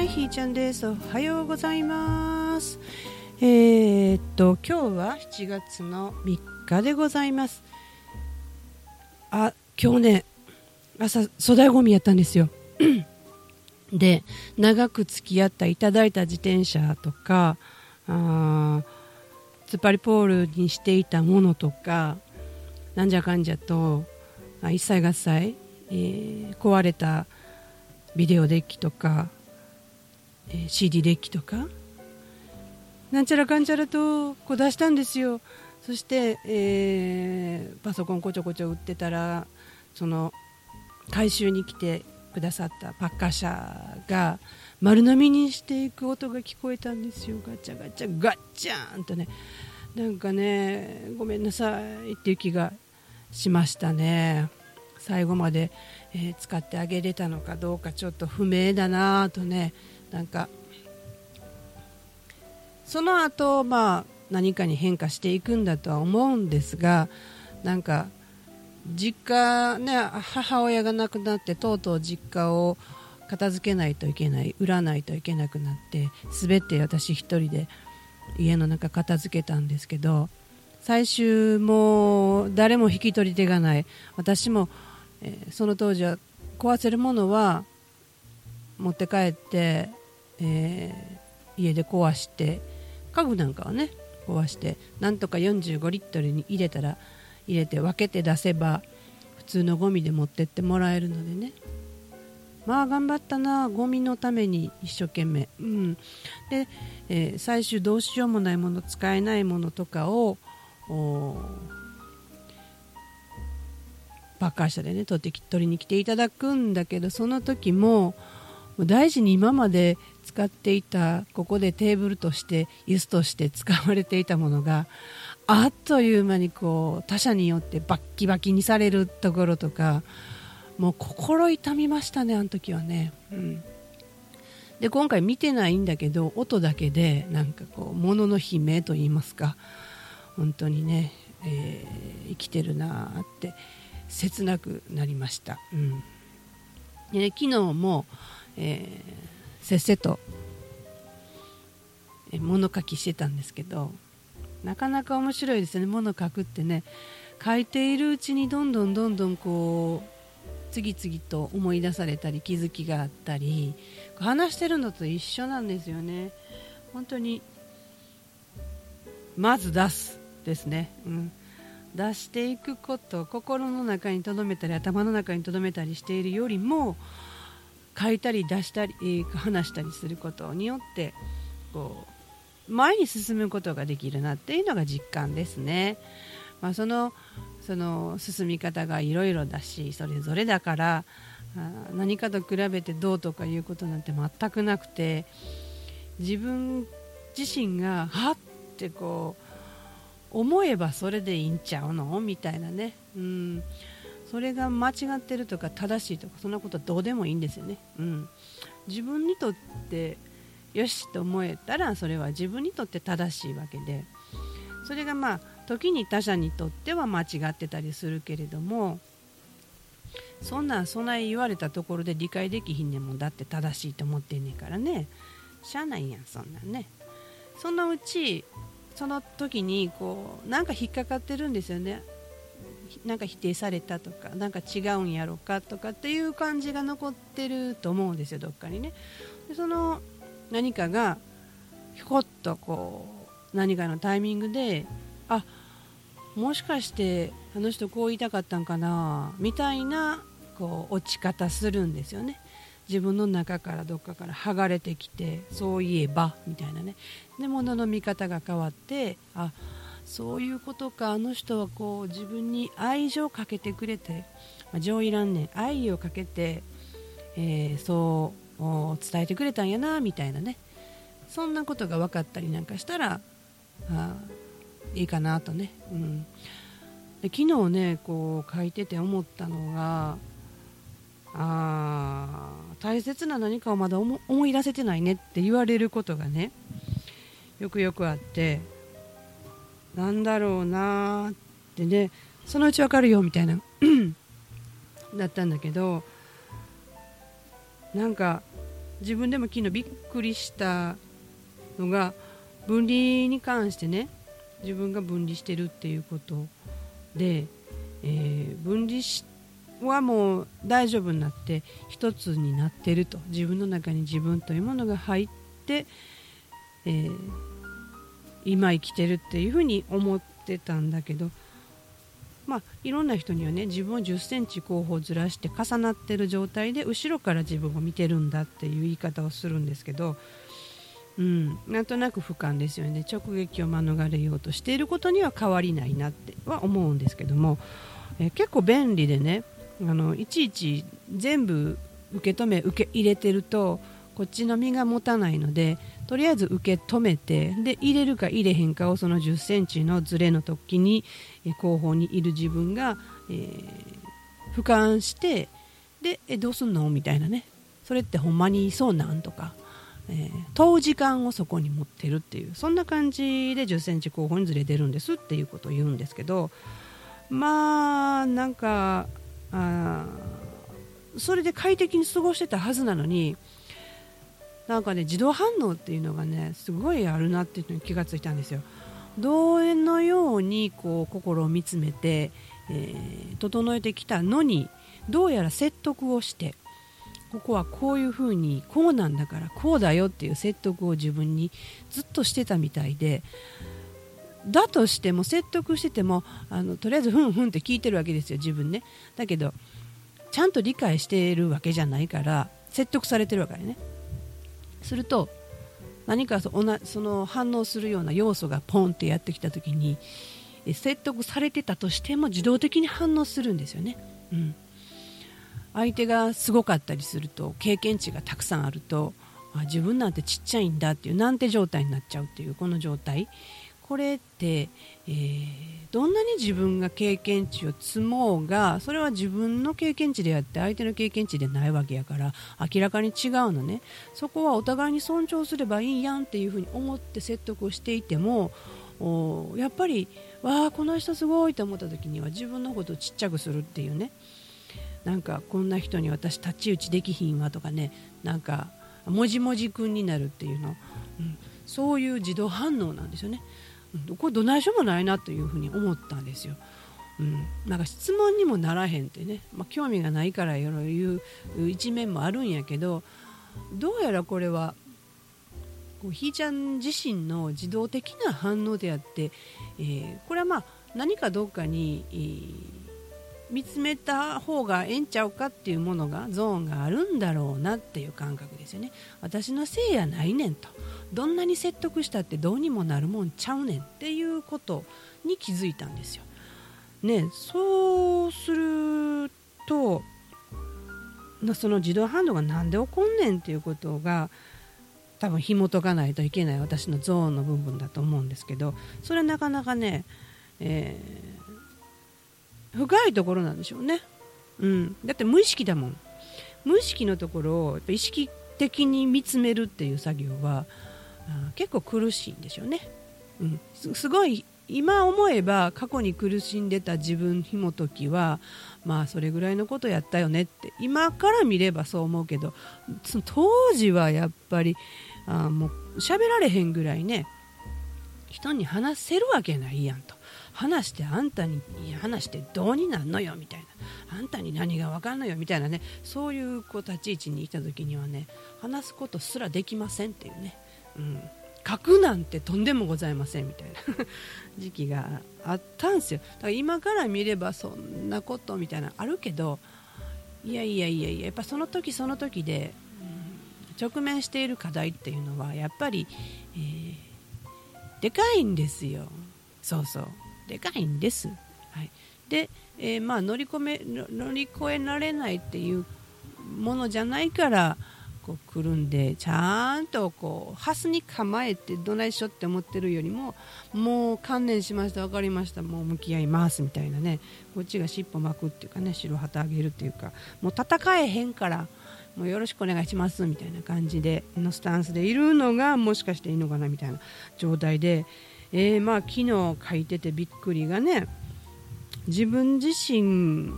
はいひーちゃんです。おはようございます。えー、っと今日は7月の3日でございます。あ今日ね朝粗大ごみやったんですよ。で長く付き合ったいただいた自転車とかあ突っ張りポールにしていたものとかなんじゃかんじゃと一切合切、えー、壊れたビデオデッキとか、え、CD デッキとか。なんちゃらかんちゃらとこう出したんですよ。そして、えー、パソコンこちょこちょ売ってたらその回収に来てくださったパッカー車が丸飲みにしていく音が聞こえたんですよ。ガチャガチャガッチャーンとね。なんかねごめんなさいっていう気がしましたね。最後まで、えー、使ってあげれたのかどうかちょっと不明だなとね。なんかその後まあ何かに変化していくんだとは思うんですがなんか実家ね母親が亡くなってとうとう実家を片付けないといけない売らないといけなくなって滑って私一人で家の中片付けたんですけど最終もう誰も引き取り手がない。私も、え、その当時は壊せるものは持って帰って、えー、家で壊して家具なんかはね壊してなんとか45リットルに入れたら入れて分けて出せば普通のゴミで持ってってもらえるのでね。まあ頑張ったなゴミのために一生懸命、うん、で、えー、最終どうしようもないもの使えないものとかをバッカー車でね取って取りに来ていただくんだけどその時も大事に今まで使っていたここでテーブルとして椅子として使われていたものがあっという間にこう他者によってバッキバキにされるところとかもう心痛みましたねあの時はね、うん、で今回見てないんだけど音だけでなんかこう物の悲鳴と言いますか本当にね、えー、生きてるなって切なくなりました、うん、で、昨日も、えー、せっせと、え物書きしてたんですけどなかなか面白いですね。物書くってね。書いているうちにどんどんどんどんこう次々と思い出されたり気づきがあったり話してるのと一緒なんですよね。本当にまず出すですね、うん、出していくこと心の中に留めたり頭の中に留めたりしているよりも書いたり出したり、話したりすることによってこう前に進むことができるなっていうのが実感ですね。まあ、そのその進み方がいろいろだしそれぞれだから何かと比べてどうとかいうことなんて全くなくて自分自身がはってこう思えばそれでいいんちゃうの？みたいなね、うん、それが間違ってるとか正しいとかそんなことはどうでもいいんですよね、うん、自分にとってよしと思えたらそれは自分にとって正しいわけで。それがまあ時に他者にとっては間違ってたりするけれどもそんなんそな言われたところで理解できひんねんもんだって正しいと思ってんねんからね。しゃあないやんそんなんね。そのうちその時にこうなんか引っかかってるんですよね。なんか否定されたとかなんか違うんやろかとかっていう感じが残ってると思うんですよどっかにね。でその何かがひょこっとこう何かのタイミングであもしかしてあの人こう言いたかったんかなみたいなこう落ち方するんですよね。自分の中からどっかから剥がれてきてそういえばみたいなね。で物の見方が変わってあそういうことか。あの人はこう自分に愛情をかけてくれて、まあ、情いらんねん愛をかけて、えー、そう伝えてくれたんやなみたいなね。そんなことが分かったりなんかしたらあいいかなとね、うん、で昨日ねこう書いてて思ったのがあ大切な何かをまだ思い出せてないねって言われることがねよくよくあって。なんだろうなってねそのうちわかるよみたいな だったんだけどなんか自分でも昨日びっくりしたのが分離に関してね自分が分離してるっていうことで、えー、分離はもう大丈夫になって一つになってると。自分の中に自分というものが入って、えー、今生きてるっていうふうに思ってたんだけどまあ、いろんな人にはね自分を1 0センチ後方ずらして重なってる状態で後ろから自分を見てるんだっていう言い方をするんですけど、うん、なんとなく俯瞰ですよね。直撃を免れようとしていることには変わりないなっては思うんですけども、え、結構便利でねあのいちいち全部受け止め受け入れてるとこっちの身が持たないのでとりあえず受け止めてで入れるか入れへんかをその1 0センチのズレの時に、え後方にいる自分が、えー、俯瞰してでえどうすんの？みたいなね。それってほんまにそうなんとか、えー、問う時間をそこに持ってるっていう。そんな感じで1 0センチ後方にずれてるんですっていうことを言うんですけどまあなんかあそれで快適に過ごしてたはずなのになんかね自動反応っていうのがねすごいあるなっていうのに気がついたんですよ。同園のようにこう心を見つめて、えー、整えてきたのにどうやら説得をしてここはこういうふうにこうなんだからこうだよっていう説得を自分にずっとしてたみたいでだとしても説得しててもあのとりあえずふんふんって聞いてるわけですよ自分ねだけどちゃんと理解しているわけじゃないから説得されてるわけねすると何かその反応するような要素がポンってやってきた時に説得されてたとしても自動的に反応するんですよね、うん、相手がすごかったりすると経験値がたくさんあるとあ自分なんてちっちゃいんだっていうなんて状態になっちゃうっていうこの状態。これって、えー、どんなに自分が経験値を積もうがそれは自分の経験値であって相手の経験値でないわけやから明らかに違うのね。そこはお互いに尊重すればいいやんっていうふうに思って説得をしていてもやっぱりわあこの人すごいと思った時には自分のことをちっちゃくするっていうね。なんかこんな人に私太刀打ちできひんわとかね。なんかもじもじくんになるっていうの、うん、そういう自動反応なんですよね。これどないしょもないなというふうに思ったんですよ。うん、なんか質問にもならへんってね、まあ、興味がないからいう一面もあるんやけどどうやらこれはこうひーちゃん自身の自動的な反応であって、えー、これはまあ何かどっかに、えー、見つめた方がええんちゃうかっていうものがゾーンがあるんだろうなっていう感覚ですよね私のせいやないねんとどんなに説得したってどうにもなるもんちゃうねんっていうことに気づいたんですよ。ね、そうするとその自動反応が何で起こんねんっていうことが多分紐解かないといけない私のゾーンの部分だと思うんですけどそれはなかなかね、えー、深いところなんでしょうね、うん、だって無意識だもん。無意識のところをやっぱ意識的に見つめるっていう作業は結構苦しいんでしょうね、うん、すごい今思えば過去に苦しんでた自分ひもときはまあそれぐらいのことやったよねって今から見ればそう思うけどその当時はやっぱりあもう喋られへんぐらいね人に話せるわけないやんと。話してあんたに話してどうになんのよみたいな。あんたに何が分かんのよみたいなね。そういう子立ち位置にいた時にはね話すことすらできませんっていうね。うん、書くなんてとんでもございませんみたいな。時期があったんですよ。だから今から見ればそんなことみたいなあるけどいやいやいやいややっぱその時その時で、うん、直面している課題っていうのはやっぱり、えー、でかいんですよ。そうそう。でかいんです、はい、で、えー、まあ乗り込め乗り越えられないっていうものじゃないからこうくるんでちゃんとこうハスに構えてどないしょって思ってるよりももう観念しました分かりましたもう向き合いますみたいなねこっちが尻尾巻くっていうかね白旗あげるっていうかもう戦えへんからもうよろしくお願いしますみたいな感じでのスタンスでいるのがもしかしていいのかなみたいな状態で、えー、まあ昨日書いててびっくりがね自分自身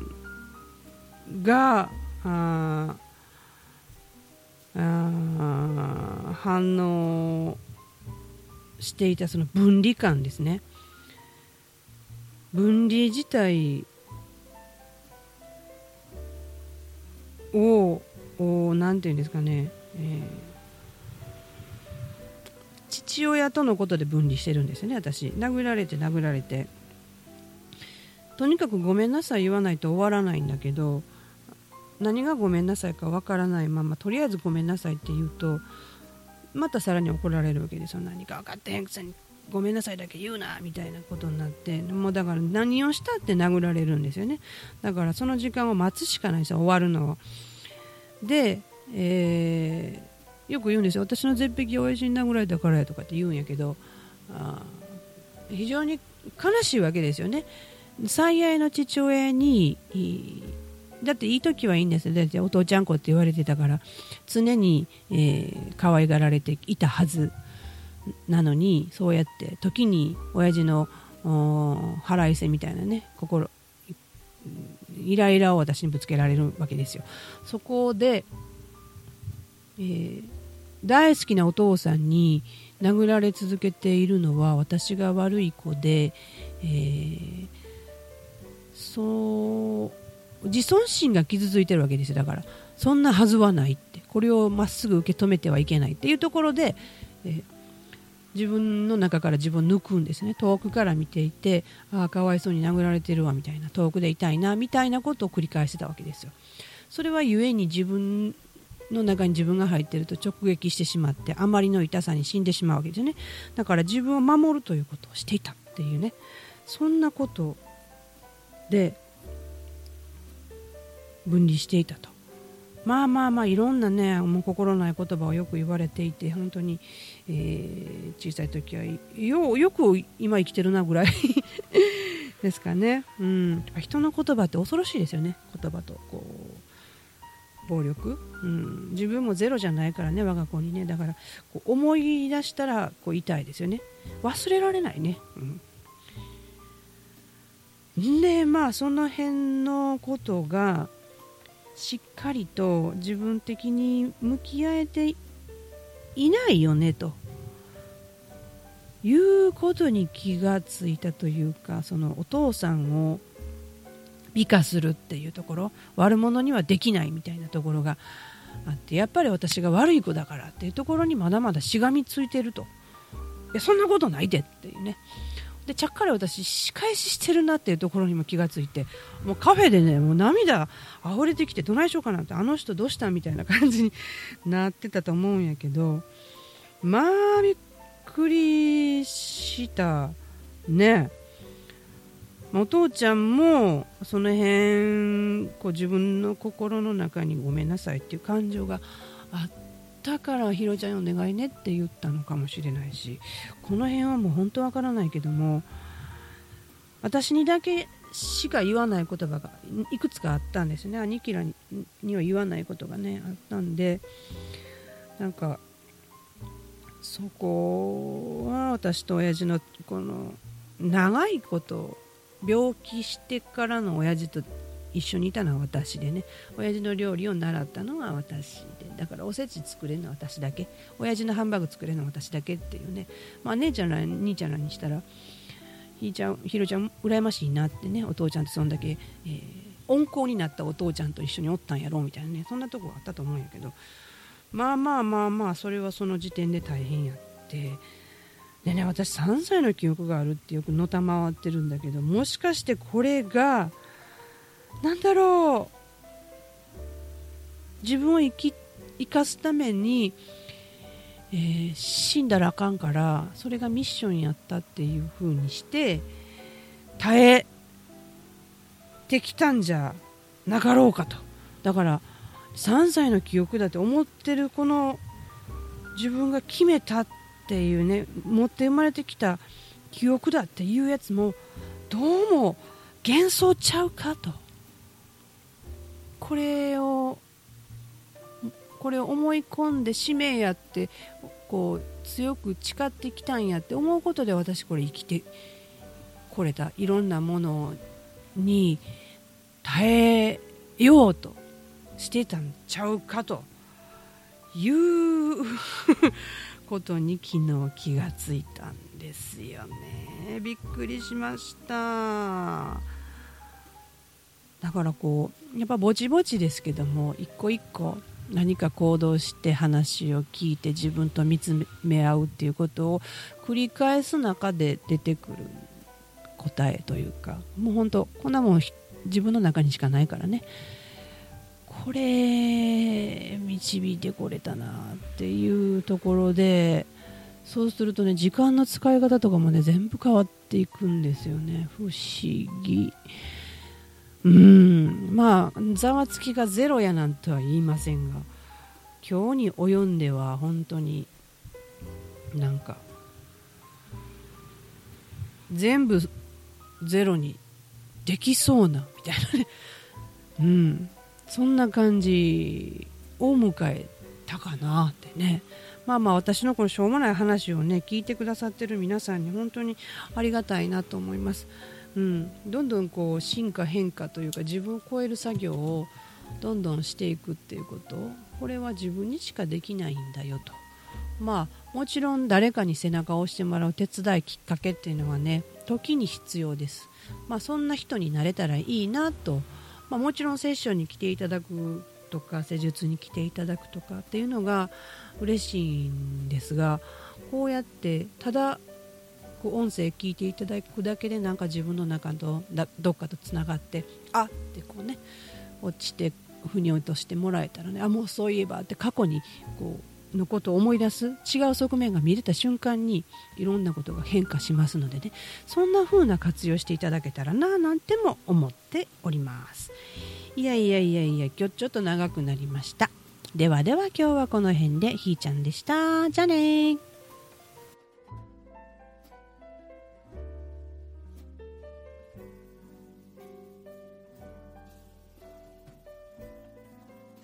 がああ反応していたその分離感ですね。分離自体を何て言うんですかね、えー、父親とのことで分離してるんですよね私。殴られて殴られて。とにかくごめんなさい言わないと終わらないんだけど何がごめんなさいかわからないままとりあえずごめんなさいって言うとまたさらに怒られるわけですよ。何か分かってへんくせにごめんなさいだけ言うなみたいなことになってもうだから何をしたって殴られるんですよね。だからその時間を待つしかないですよ終わるのを。で、えー、よく言うんですよ。私の絶壁親父に殴られたからやとかって言うんやけどあ非常に悲しいわけですよね。最愛の父親にだっていい時はいいんですよ。だってお父ちゃん子って言われてたから常に、えー、可愛がられていたはず。なのにそうやって時に親父の腹いせみたいなね心イライラを私にぶつけられるわけですよ。そこで、えー、大好きなお父さんに殴られ続けているのは私が悪い子で、えー、そう自尊心が傷ついてるわけですよ。だからそんなはずはないって。これをまっすぐ受け止めてはいけないっていうところで、えー、自分の中から自分を抜くんですね。遠くから見ていてああかわいそうに殴られてるわみたいな。遠くで痛いなみたいなことを繰り返してたわけですよ。それは故に自分の中に自分が入っていると直撃してしまってあまりの痛さに死んでしまうわけですね。だから自分を守るということをしていたっていうね。そんなことで分離していたと。まあまあまあいろんなねもう心ない言葉をよく言われていて本当に、えー、小さい時はよよく今生きてるなぐらい ですかね、うん、人の言葉って恐ろしいですよね。言葉とこう暴力、うん、自分もゼロじゃないからね我が子にね。だからこう思い出したらこう痛いですよね。忘れられないね、うん、でまあその辺のことがしっかりと自分的に向き合えていないよねと。いうことに気がついたというかそのお父さんを美化するっていうところ悪者にはできないみたいなところがあってやっぱり私が悪い子だからっていうところにまだまだしがみついてると。いやそんなことないでっていうね。でちゃっかり私仕返ししてるなっていうところにも気がついてもうカフェでねもう涙溢れてきてどないしようかなってあの人どうしたみたいな感じになってたと思うんやけどまあびっくりしたね。お父ちゃんもその辺こう自分の心の中にごめんなさいっていう感情があってだからひろちゃんお願いねって言ったのかもしれないしこの辺はもう本当わからないけども私にだけしか言わない言葉がいくつかあったんですね。兄貴らには言わないことがねあったんでなんかそこは私と親父のこの長いこと病気してからの親父と一緒にいたのは私でね。親父の料理を習ったのは私で。だからおせち作れるのは私だけ。親父のハンバーグ作れるのは私だけっていうね、まあ、姉ちゃんら兄ちゃんらにしたらひいちゃんひろちゃん羨ましいなってねお父ちゃんとそんだけ、えー、温厚になったお父ちゃんと一緒におったんやろうみたいなね。そんなとこがあったと思うんやけど。まあまあまあまあそれはその時点で大変やって。でね私3歳の記憶があるってよくのたまわってるんだけどもしかしてこれがなんだろう。自分を生き生かすために、えー、死んだらあかんからそれがミッションやったっていう風にして耐えてきたんじゃなかろうかと。だから3歳の記憶だって思ってるこの自分が決めたってっていうね持って生まれてきた記憶だっていうやつもどうも幻想ちゃうかと。これをこれを思い込んで使命やってこう強く誓ってきたんやって思うことで私これ生きてこれた。いろんなものに耐えようとしてたんちゃうかと。いうことに昨日気がついたんですよね。びっくりしました。だからこうやっぱぼちぼちですけども一個一個何か行動して話を聞いて自分と見つめ合うっていうことを繰り返す中で出てくる答えというかもう本当こんなもん自分の中にしかないからね。これ導いてこれたなっていうところでそうするとね時間の使い方とかもね全部変わっていくんですよね。不思議。うん。まあざわつきがゼロやなんとは言いませんが今日に及んでは本当になんか全部ゼロにできそうなみたいなね。うん。そんな感じを迎えたかなってね。まあまあ私のこのしょうもない話をね聞いてくださってる皆さんに本当にありがたいなと思います。うん、どんどんこう進化変化というか自分を超える作業をどんどんしていくっていうこと。これは自分にしかできないんだよと。まあもちろん誰かに背中を押してもらう手伝いきっかけっていうのはね時に必要です。まあそんな人になれたらいいなと、まあ、もちろんセッションに来ていただくとか施術に来ていただくとかっていうのが嬉しいんですがこうやってただこう音声聞いていただくだけでなんか自分の中とどっかとつながってあってこうね落ちて腑に落としてもらえたらねあもうそういえばって過去にこうのことを思い出す違う側面が見れた瞬間にいろんなことが変化しますのでね。そんな風な活用していただけたらななんても思っております。いやいやいやいや今日ちょっと長くなりました。ではでは今日はこの辺で。ひーちゃんでした。じゃあね